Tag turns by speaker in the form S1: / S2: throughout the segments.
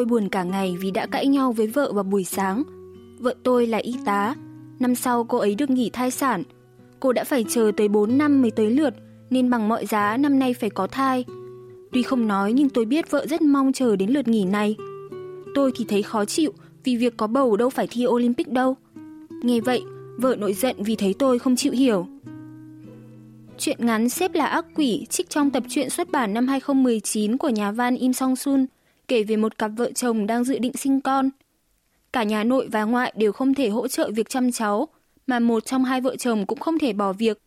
S1: Tôi buồn cả ngày vì đã cãi nhau với vợ vào buổi sáng. Vợ tôi là y tá. Năm sau cô ấy được nghỉ thai sản. Cô đã phải chờ tới 4 năm mới tới lượt, nên bằng mọi giá năm nay phải có thai. Tuy không nói nhưng tôi biết vợ rất mong chờ đến lượt nghỉ này. Tôi thì thấy khó chịu vì việc có bầu đâu phải thi Olympic đâu. Nghe vậy, vợ nội giận vì thấy tôi không chịu hiểu. Chuyện ngắn xếp là ác quỷ trích trong tập truyện xuất bản năm 2019 của nhà văn Im Song Sun kể về một cặp vợ chồng đang dự định sinh con. Cả nhà nội và ngoại đều không thể hỗ trợ việc chăm cháu, mà một trong hai vợ chồng cũng không thể bỏ việc.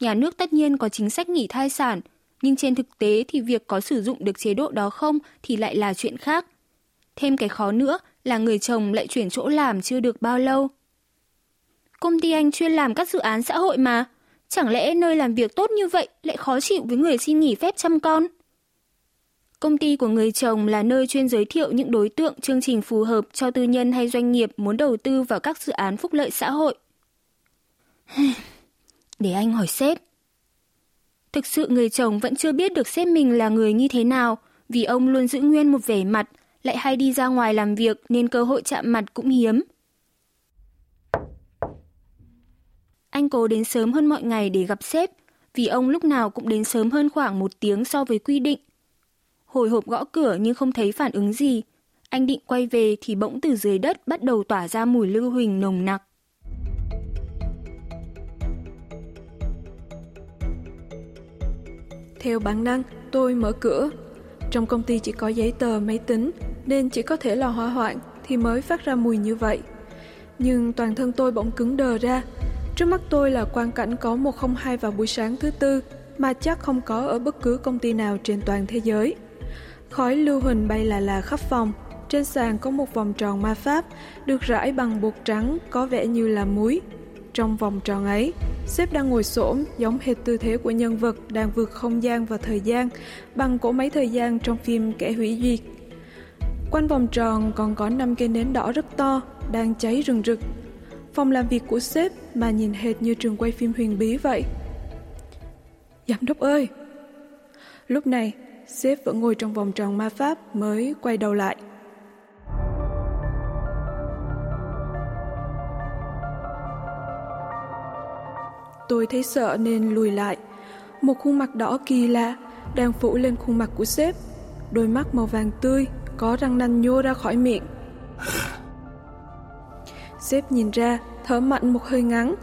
S1: Nhà nước tất nhiên có chính sách nghỉ thai sản, nhưng trên thực tế thì việc có sử dụng được chế độ đó không thì lại là chuyện khác. Thêm cái khó nữa là người chồng lại chuyển chỗ làm chưa được bao lâu. Công ty anh chuyên làm các dự án xã hội mà, chẳng lẽ nơi làm việc tốt như vậy lại khó chịu với người xin nghỉ phép chăm con? Công ty của người chồng là nơi chuyên giới thiệu những đối tượng chương trình phù hợp cho tư nhân hay doanh nghiệp muốn đầu tư vào các dự án phúc lợi xã hội. Để anh hỏi sếp. Thực sự người chồng vẫn chưa biết được sếp mình là người như thế nào, vì ông luôn giữ nguyên một vẻ mặt, lại hay đi ra ngoài làm việc nên cơ hội chạm mặt cũng hiếm. Anh cố đến sớm hơn mọi ngày để gặp sếp, vì ông lúc nào cũng đến sớm hơn khoảng một tiếng so với quy định. Hồi hộp gõ cửa nhưng không thấy phản ứng gì. Anh định quay về thì bỗng từ dưới đất bắt đầu tỏa ra mùi lưu huỳnh nồng nặc.
S2: Theo bản năng, tôi mở cửa. Trong công ty chỉ có giấy tờ, máy tính, nên chỉ có thể là hỏa hoạn thì mới phát ra mùi như vậy. Nhưng toàn thân tôi bỗng cứng đờ ra. Trước mắt tôi là quang cảnh có 102 vào buổi sáng thứ tư, mà chắc không có ở bất cứ công ty nào trên toàn thế giới. Khói lưu huỳnh bay là là khắp phòng. Trên sàn có một vòng tròn ma pháp, được rải bằng bột trắng có vẻ như là muối. Trong vòng tròn ấy, sếp đang ngồi xổm giống hệt tư thế của nhân vật đang vượt không gian và thời gian bằng cỗ máy thời gian trong phim Kẻ hủy diệt. Quanh vòng tròn còn có năm cây nến đỏ rất to, đang cháy rừng rực. Phòng làm việc của sếp mà nhìn hệt như trường quay phim huyền bí vậy. Giám đốc ơi! Lúc này, sếp vẫn ngồi trong vòng tròn ma pháp mới quay đầu lại. Tôi thấy sợ nên lùi lại. Một khuôn mặt đỏ kỳ lạ đang phủ lên khuôn mặt của sếp. Đôi mắt màu vàng tươi, có răng nanh nhô ra khỏi miệng. Sếp nhìn ra, thở mạnh một hơi ngắn.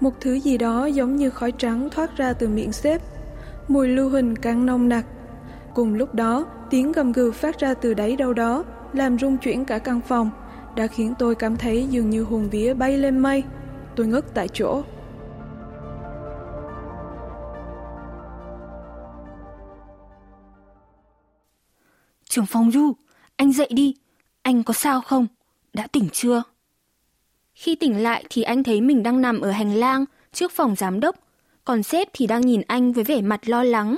S2: Một thứ gì đó giống như khói trắng thoát ra từ miệng sếp. Mùi lưu huỳnh càng nồng nặc. Cùng lúc đó, tiếng gầm gừ phát ra từ đáy đâu đó, làm rung chuyển cả căn phòng, đã khiến tôi cảm thấy dường như hồn vía bay lên mây. Tôi ngất tại chỗ.
S1: Trưởng phòng Du, anh dậy đi, anh có sao không? Đã tỉnh chưa? Khi tỉnh lại thì anh thấy mình đang nằm ở hành lang trước phòng giám đốc, còn sếp thì đang nhìn anh với vẻ mặt lo lắng.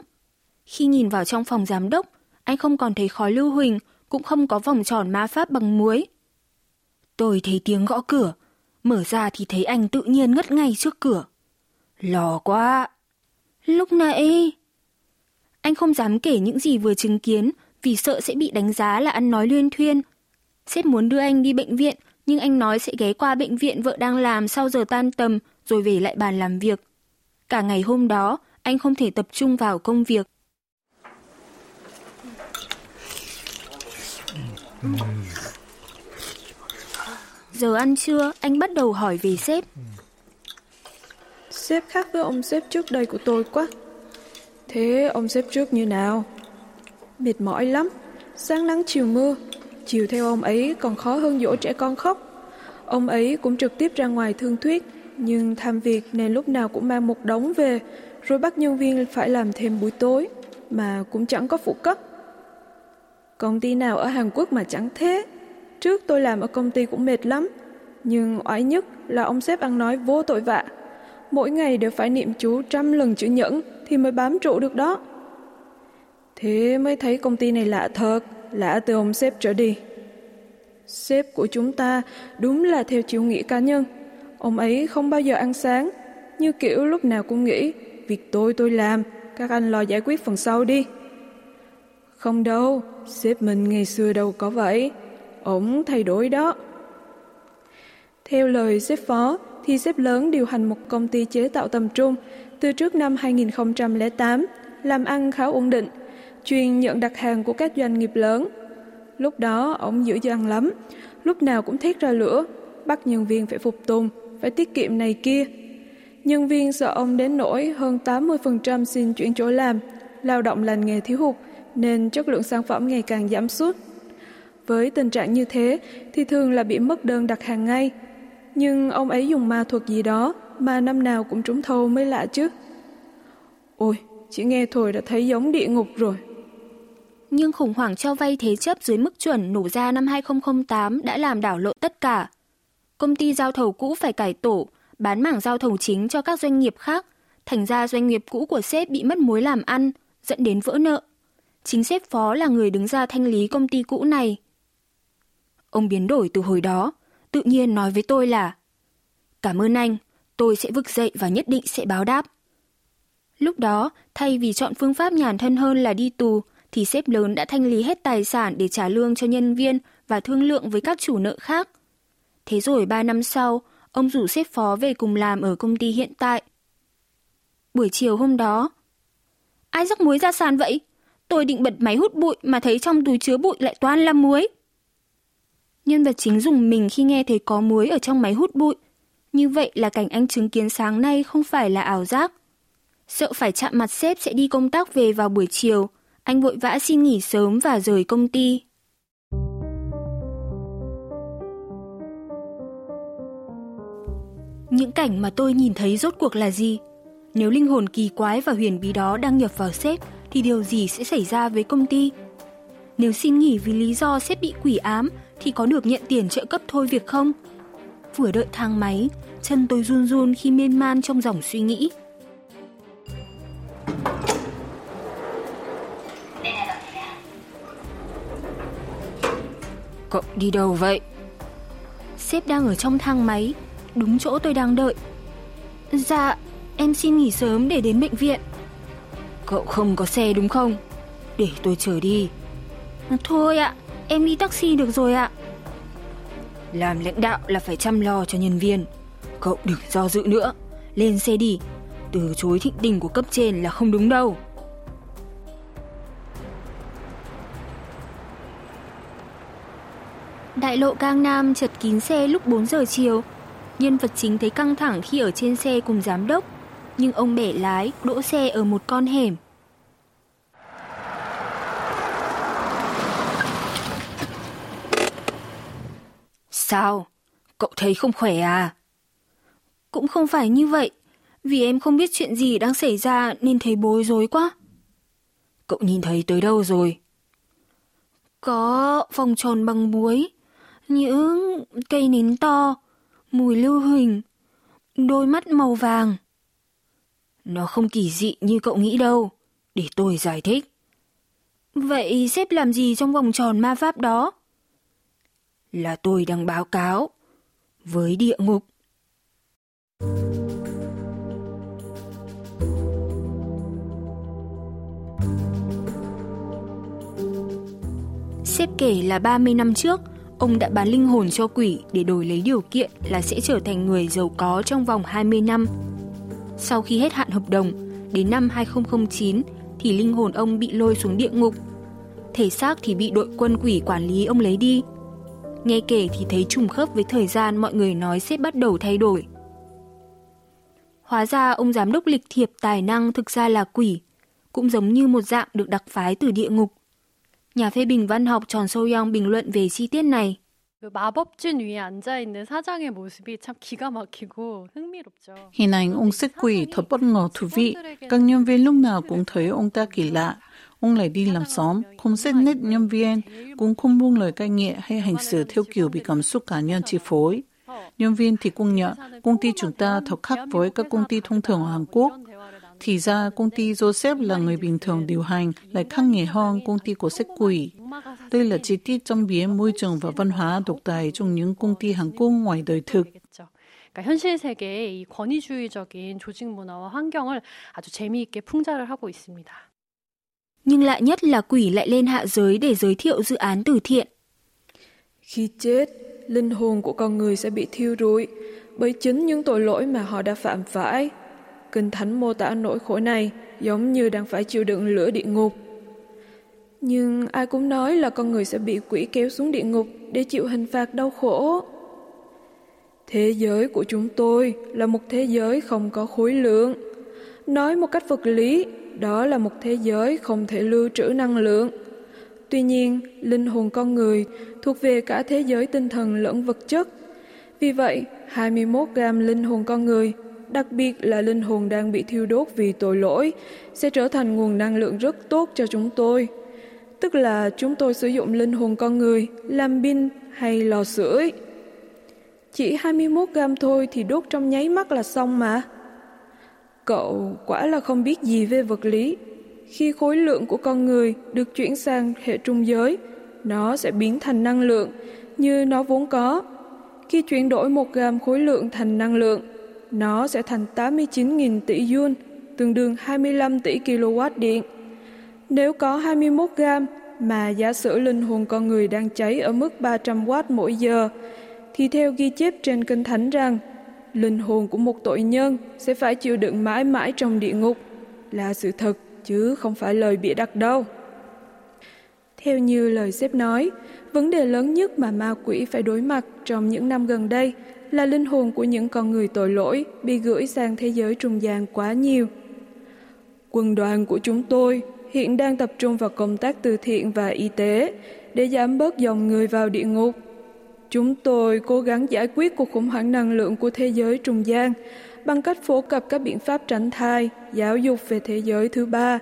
S1: Khi nhìn vào trong phòng giám đốc, anh không còn thấy khói lưu huỳnh, cũng không có vòng tròn ma pháp bằng muối. Tôi thấy tiếng gõ cửa, mở ra thì thấy anh tự nhiên ngất ngay trước cửa. Lò quá! Lúc nãy... Anh không dám kể những gì vừa chứng kiến vì sợ sẽ bị đánh giá là ăn nói luyên thuyên. Sếp muốn đưa anh đi bệnh viện, nhưng anh nói sẽ ghé qua bệnh viện vợ đang làm sau giờ tan tầm rồi về lại bàn làm việc. Cả ngày hôm đó, anh không thể tập trung vào công việc. Giờ ăn trưa, anh bắt đầu hỏi về sếp.
S2: Sếp khác với ông sếp trước đây của tôi quá. Thế ông sếp trước như nào? Mệt mỏi lắm, sáng nắng chiều mưa. Chiều theo ông ấy còn khó hơn dỗ trẻ con khóc. Ông ấy cũng trực tiếp ra ngoài thương thuyết, nhưng tham việc nên lúc nào cũng mang một đống về, rồi bắt nhân viên phải làm thêm buổi tối. mà cũng chẳng có phụ cấp. Công ty nào ở Hàn Quốc mà chẳng thế. Trước tôi làm ở công ty cũng mệt lắm, nhưng oái nhất là ông sếp ăn nói vô tội vạ. Mỗi ngày đều phải niệm chú trăm lần chữ nhẫn thì mới bám trụ được đó. Thế mới thấy công ty này lạ thật, lạ từ ông sếp trở đi. Sếp của chúng ta đúng là theo chiều nghĩa cá nhân. Ông ấy không bao giờ ăn sáng, như kiểu lúc nào cũng nghĩ, việc tôi tôi làm, các anh lo giải quyết phần sau đi. Không đâu, sếp mình ngày xưa đâu có vậy. Ổng thay đổi đó. Theo lời sếp phó, thì sếp lớn điều hành một công ty chế tạo tầm trung từ trước năm 2008, làm ăn khá ổn định, chuyên nhận đặt hàng của các doanh nghiệp lớn. Lúc đó, ông dữ dằn lắm, lúc nào cũng thét ra lửa, bắt nhân viên phải phục tùng, phải tiết kiệm này kia. Nhân viên sợ ông đến nỗi hơn 80% xin chuyển chỗ làm, lao động lành nghề thiếu hụt, nên chất lượng sản phẩm ngày càng giảm sút. Với tình trạng như thế thì thường là bị mất đơn đặt hàng ngay. Nhưng ông ấy dùng ma thuật gì đó mà năm nào cũng trúng thầu mới lạ chứ. Ôi, chỉ nghe thôi đã thấy giống địa ngục rồi.
S1: Nhưng khủng hoảng cho vay thế chấp dưới mức chuẩn nổ ra năm 2008 đã làm đảo lộn tất cả. Công ty giao thầu cũ phải cải tổ, bán mảng giao thầu chính cho các doanh nghiệp khác, thành ra doanh nghiệp cũ của sếp bị mất mối làm ăn, dẫn đến vỡ nợ. Chính sếp phó là người đứng ra thanh lý công ty cũ này. Ông biến đổi từ hồi đó, tự nhiên nói với tôi là Cảm ơn anh, tôi sẽ vực dậy và nhất định sẽ báo đáp. Lúc đó, thay vì chọn phương pháp nhàn thân hơn là đi tù, thì sếp lớn đã thanh lý hết tài sản để trả lương cho nhân viên và thương lượng với các chủ nợ khác. Thế rồi ba năm sau, ông rủ sếp phó về cùng làm ở công ty hiện tại. Buổi chiều hôm đó, ai rắc muối ra sàn vậy? Tôi định bật máy hút bụi mà thấy trong túi chứa bụi lại toàn là muối. Nhân vật chính dùng mình khi nghe thấy có muối ở trong máy hút bụi. Như vậy là cảnh anh chứng kiến sáng nay không phải là ảo giác. Sợ phải chạm mặt sếp sẽ đi công tác về vào buổi chiều, anh vội vã xin nghỉ sớm và rời công ty. Những cảnh mà tôi nhìn thấy rốt cuộc là gì? Nếu linh hồn kỳ quái và huyền bí đó đang nhập vào sếp, thì điều gì sẽ xảy ra với công ty? Nếu xin nghỉ vì lý do sếp bị quỷ ám, thì có được nhận tiền trợ cấp thôi việc không? Vừa đợi thang máy, chân tôi run run khi miên man trong dòng suy nghĩ. Cậu đi đâu vậy? Sếp đang ở trong thang máy, đúng chỗ tôi đang đợi. Dạ, em xin nghỉ sớm để đến bệnh viện. Cậu không có xe đúng không? Để tôi chở đi. Thôi ạ, em đi taxi được rồi ạ. Làm lãnh đạo là phải chăm lo cho nhân viên. Cậu đừng do dự nữa. Lên xe đi. Từ chối thịnh tình của cấp trên là không đúng đâu. Đại lộ Cang Nam chật kín xe lúc 4 giờ chiều. Nhân vật chính thấy căng thẳng khi ở trên xe cùng giám đốc, nhưng ông bẻ lái, đỗ xe ở một con hẻm. Sao? Cậu thấy không khỏe à? Cũng không phải như vậy, vì em không biết chuyện gì đang xảy ra nên thấy bối rối quá. Cậu nhìn thấy tới đâu rồi? Có vòng tròn bằng muối, những cây nến to, mùi lưu huỳnh, đôi mắt màu vàng. Nó không kỳ dị như cậu nghĩ đâu, để tôi giải thích. Vậy sếp làm gì trong vòng tròn ma pháp đó? Là tôi đang báo cáo với địa ngục. Sếp kể là 30 năm trước, ông đã bán linh hồn cho quỷ để đổi lấy điều kiện là sẽ trở thành người giàu có trong vòng 20 năm. Sau khi hết hạn hợp đồng, đến năm 2009 thì linh hồn ông bị lôi xuống địa ngục. Thể xác thì bị đội quân quỷ quản lý ông lấy đi. Nghe kể thì thấy trùng khớp với thời gian mọi người nói sẽ bắt đầu thay đổi. Hóa ra ông giám đốc lịch thiệp tài năng thực ra là quỷ, cũng giống như một dạng được đặc phái từ địa ngục. Nhà phê bình văn học Tròn Sâu Yong bình luận về chi tiết này.
S3: Hình ảnh ông xích quỷ thật bất ngờ thú vị. Các nhân viên lúc nào cũng thấy ông ta kỳ lạ. Ông lại đi làm xóm, không xét nét nhân viên, cũng không buông lời cai nghiện hay hành xử theo kiểu bị cảm xúc cá nhân chi phối. Nhân viên thì cũng nhận, công ty chúng ta thật khác với các công ty thông thường ở Hàn Quốc. Thì ra công ty Joseph là người bình thường điều hành lại khác nghề hơn công ty của sếp quỷ. Đây là chi tiết trong biến môi trường và văn hóa độc tài trong những công ty Hàn Quốc ngoài đời thực.
S4: 그러니까 현실 세계의 이 권위주의적인 조직 문화와 환경을 아주 재미있게 풍자를 하고 있습니다.
S1: Nhưng lạ nhất là quỷ lại lên hạ giới để giới thiệu dự án từ thiện.
S2: Khi chết, linh hồn của con người sẽ bị thiêu rụi bởi chính những tội lỗi mà họ đã phạm phải. Kinh Thánh mô tả nỗi khổ này giống như đang phải chịu đựng lửa địa ngục. Nhưng ai cũng nói là con người sẽ bị quỷ kéo xuống địa ngục để chịu hình phạt đau khổ. Thế giới của chúng tôi là một thế giới không có khối lượng. Nói một cách vật lý, đó là một thế giới không thể lưu trữ năng lượng. Tuy nhiên, linh hồn con người thuộc về cả thế giới tinh thần lẫn vật chất. Vì vậy, 21 gram linh hồn con người, đặc biệt là linh hồn đang bị thiêu đốt vì tội lỗi, sẽ trở thành nguồn năng lượng rất tốt cho chúng tôi. Tức là chúng tôi sử dụng linh hồn con người làm pin hay lò sưởi. Chỉ 21 gram thôi thì đốt trong nháy mắt là xong mà. Cậu quả là không biết gì về vật lý. Khi khối lượng của con người được chuyển sang hệ trung giới, nó sẽ biến thành năng lượng như nó vốn có. Khi chuyển đổi một gram khối lượng thành năng lượng, nó sẽ thành 89.000 tỷ jun, tương đương 25 tỷ kW điện. Nếu có 21 gram mà giả sử linh hồn con người đang cháy ở mức 300 W mỗi giờ, thì theo ghi chép trên kinh thánh rằng linh hồn của một tội nhân sẽ phải chịu đựng mãi mãi trong địa ngục là sự thật chứ không phải lời bịa đặt đâu. Theo như lời sếp nói, vấn đề lớn nhất mà ma quỷ phải đối mặt trong những năm gần đây là linh hồn của những con người tội lỗi bị gửi sang thế giới trung gian quá nhiều. Quân đoàn của chúng tôi hiện đang tập trung vào công tác từ thiện và y tế để giảm bớt dòng người vào địa ngục Chúng tôi cố gắng giải quyết cuộc khủng hoảng năng lượng của thế giới trung gian bằng cách phổ cập các biện pháp tránh thai, giáo dục về thế giới thứ ba,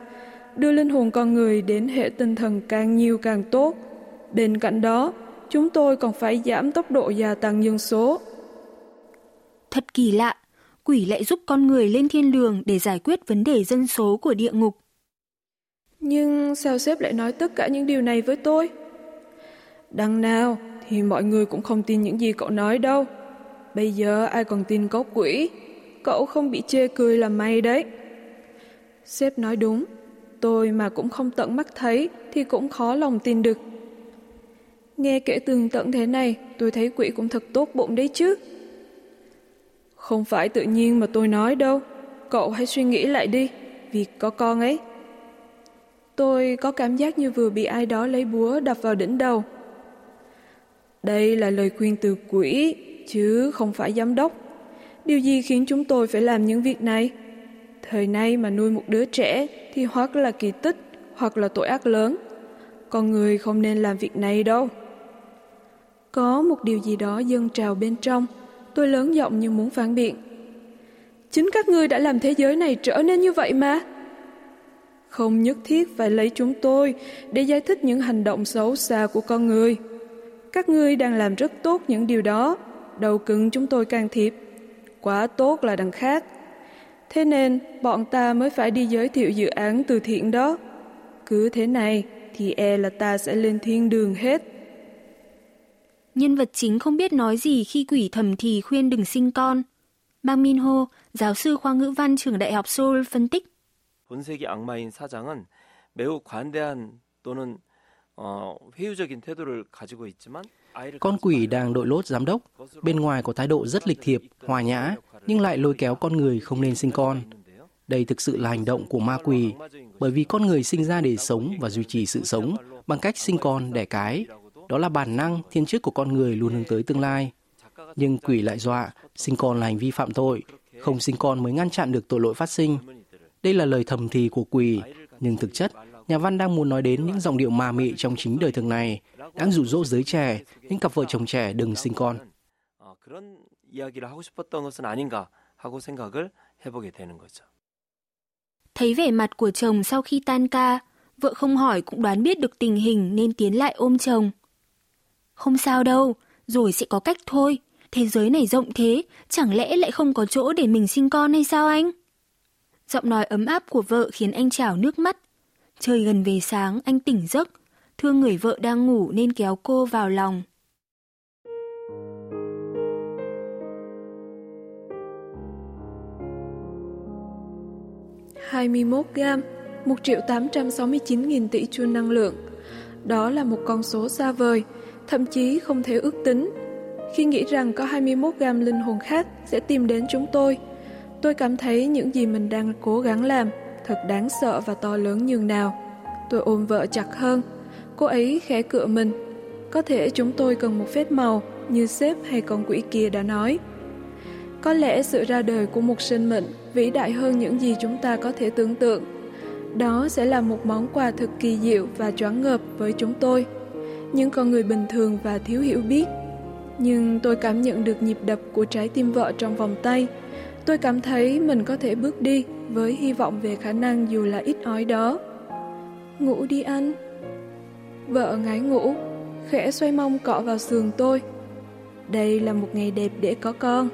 S2: đưa linh hồn con người đến hệ tinh thần càng nhiều càng tốt. Bên cạnh đó, chúng tôi còn phải giảm tốc độ gia tăng dân số.
S1: Kỳ lạ, quỷ lại giúp con người lên thiên đường để giải quyết vấn đề dân số của địa ngục.
S2: Nhưng sao sếp lại nói tất cả những điều này với tôi? Đằng nào, thì mọi người cũng không tin những gì cậu nói đâu. Bây giờ ai còn tin có quỷ? Cậu không bị chê cười là may đấy. Sếp nói đúng, tôi mà cũng không tận mắt thấy thì cũng khó lòng tin được. Nghe kể tường tận thế này, tôi thấy quỷ cũng thật tốt bụng đấy chứ. Không phải tự nhiên mà tôi nói đâu, cậu hãy suy nghĩ lại đi, Việc có con ấy. Tôi có cảm giác như vừa bị ai đó lấy búa đập vào đỉnh đầu. Đây là lời khuyên từ quỷ, chứ không phải giám đốc. Điều gì khiến chúng tôi phải làm những việc này? Thời nay mà nuôi một đứa trẻ thì hoặc là kỳ tích, hoặc là tội ác lớn. Con người không nên làm việc này đâu. Có một điều gì đó dâng trào bên trong, tôi lớn giọng như muốn phản biện. Chính các ngươi đã làm thế giới này trở nên như vậy mà. Không nhất thiết phải lấy chúng tôi để giải thích những hành động xấu xa của con người. Các ngươi đang làm rất tốt những điều đó, đầu cứng chúng tôi can thiệp. Quá tốt là đằng khác. Thế nên bọn ta mới phải đi giới thiệu dự án từ thiện đó. Cứ thế này thì e là ta sẽ lên thiên đường hết.
S1: Nhân vật chính không biết nói gì khi quỷ thầm thì khuyên đừng sinh con. Bang Min Ho, giáo sư khoa ngữ văn trường Đại học Seoul phân tích.
S5: 본색이 악마인 사장은 매우 관대한 또는
S6: con quỷ đang đội lốt giám đốc, bên ngoài có thái độ rất lịch thiệp, hòa nhã, nhưng lại lôi kéo con người không nên sinh con. Đây thực sự là hành động của ma quỷ, bởi vì con người sinh ra để sống và duy trì sự sống bằng cách sinh con đẻ cái. đó là bản năng thiên chức của con người luôn hướng tới tương lai. Nhưng quỷ lại dọa, sinh con là hành vi phạm tội, không sinh con mới ngăn chặn được tội lỗi phát sinh. Đây là lời thầm thì của quỷ, nhưng thực chất nhà văn đang muốn nói đến những giọng điệu ma mị trong chính đời thường này, đang dụ dỗ giới trẻ, những cặp vợ chồng trẻ đừng sinh con.
S1: Thấy vẻ mặt của chồng sau khi tan ca, Vợ không hỏi cũng đoán biết được tình hình nên tiến lại ôm chồng. Không sao đâu, rồi sẽ có cách thôi. Thế giới này rộng thế, chẳng lẽ lại không có chỗ để mình sinh con hay sao anh? Giọng nói ấm áp của vợ khiến anh trào nước mắt. Trời gần về sáng, anh tỉnh giấc. Thương người vợ đang ngủ nên kéo cô vào lòng.
S2: hai mươi một gam, một triệu 869 nghìn tỷ chuông năng lượng. Đó là một con số xa vời, thậm chí không thể ước tính. Khi nghĩ rằng có 21 gam linh hồn khác sẽ tìm đến chúng tôi, tôi cảm thấy những gì mình đang cố gắng làm thật đáng sợ và to lớn nhường nào. Tôi ôm vợ chặt hơn, cô ấy khẽ cựa mình. Có thể chúng tôi cần một phép màu như sếp hay con quỷ kia đã nói. Có lẽ sự ra đời của một sinh mệnh vĩ đại hơn những gì chúng ta có thể tưởng tượng. Đó sẽ là một món quà thực kỳ diệu và choáng ngợp với chúng tôi, những con người bình thường và thiếu hiểu biết. Nhưng tôi cảm nhận được nhịp đập của trái tim vợ trong vòng tay. Tôi cảm thấy mình có thể bước đi với hy vọng về khả năng dù là ít ỏi đó. Ngủ đi anh. Vợ ngái ngủ, khẽ xoay mông cọ vào sườn tôi. Đây là một ngày đẹp để có con.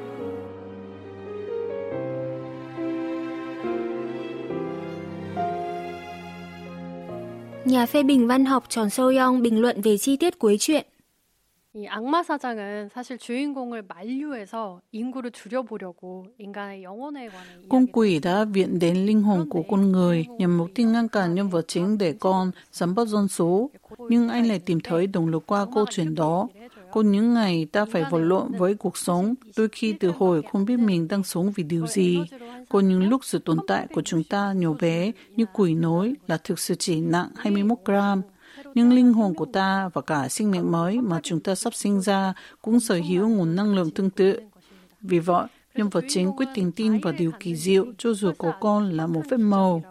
S1: Nhà phê bình văn học Tròn Sâu Yong bình luận về chi tiết cuối truyện.
S4: 이 악마 사장은 사실 주인공을 만류해서 인구를 줄여보려고 인간의 영혼에 관한
S3: Con quỷ đã viện đến linh hồn của con người nhằm mục tiêu ngăn cản nhân vật chính để con giảm bớt dân số. Nhưng anh lại tìm thấy động lực qua câu chuyện đó. Có những ngày ta phải vật lộn với cuộc sống, đôi khi từ hồi không biết mình đang sống vì điều gì. Có những lúc sự tồn tại của chúng ta nhỏ bé như quỷ nối là thực sự chỉ nặng 21 gram. Nhưng linh hồn của ta và cả sinh mệnh mới mà chúng ta sắp sinh ra cũng sở hữu nguồn năng lượng tương tự. Vì vậy, nhân vật chính quyết định tin vào điều kỳ diệu cho dù có con là một phép màu.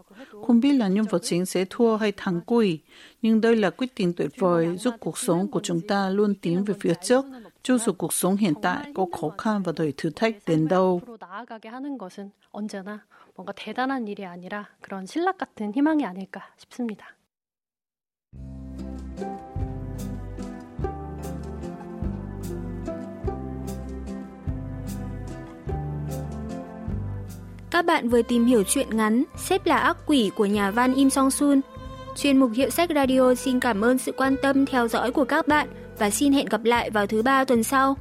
S3: Không biết là nhân vật chính sẽ thua hay thắng quỷ, nhưng đây là quyết định tuyệt vời giúp cuộc sống của chúng ta luôn tiến về phía trước, cho dù cuộc sống hiện tại có khó khăn và đầy thử thách đến đâu.
S4: 나아가게 하는 것은 언제나 뭔가 대단한 일이 아니라 그런 신락 같은 희망이 아닐까 싶습니다.
S1: Các bạn vừa tìm hiểu chuyện ngắn Xếp là ác quỷ của nhà văn Im Song Sun. Chuyên mục Hiệu sách Radio xin cảm ơn sự quan tâm theo dõi của các bạn và xin hẹn gặp lại vào thứ ba tuần sau.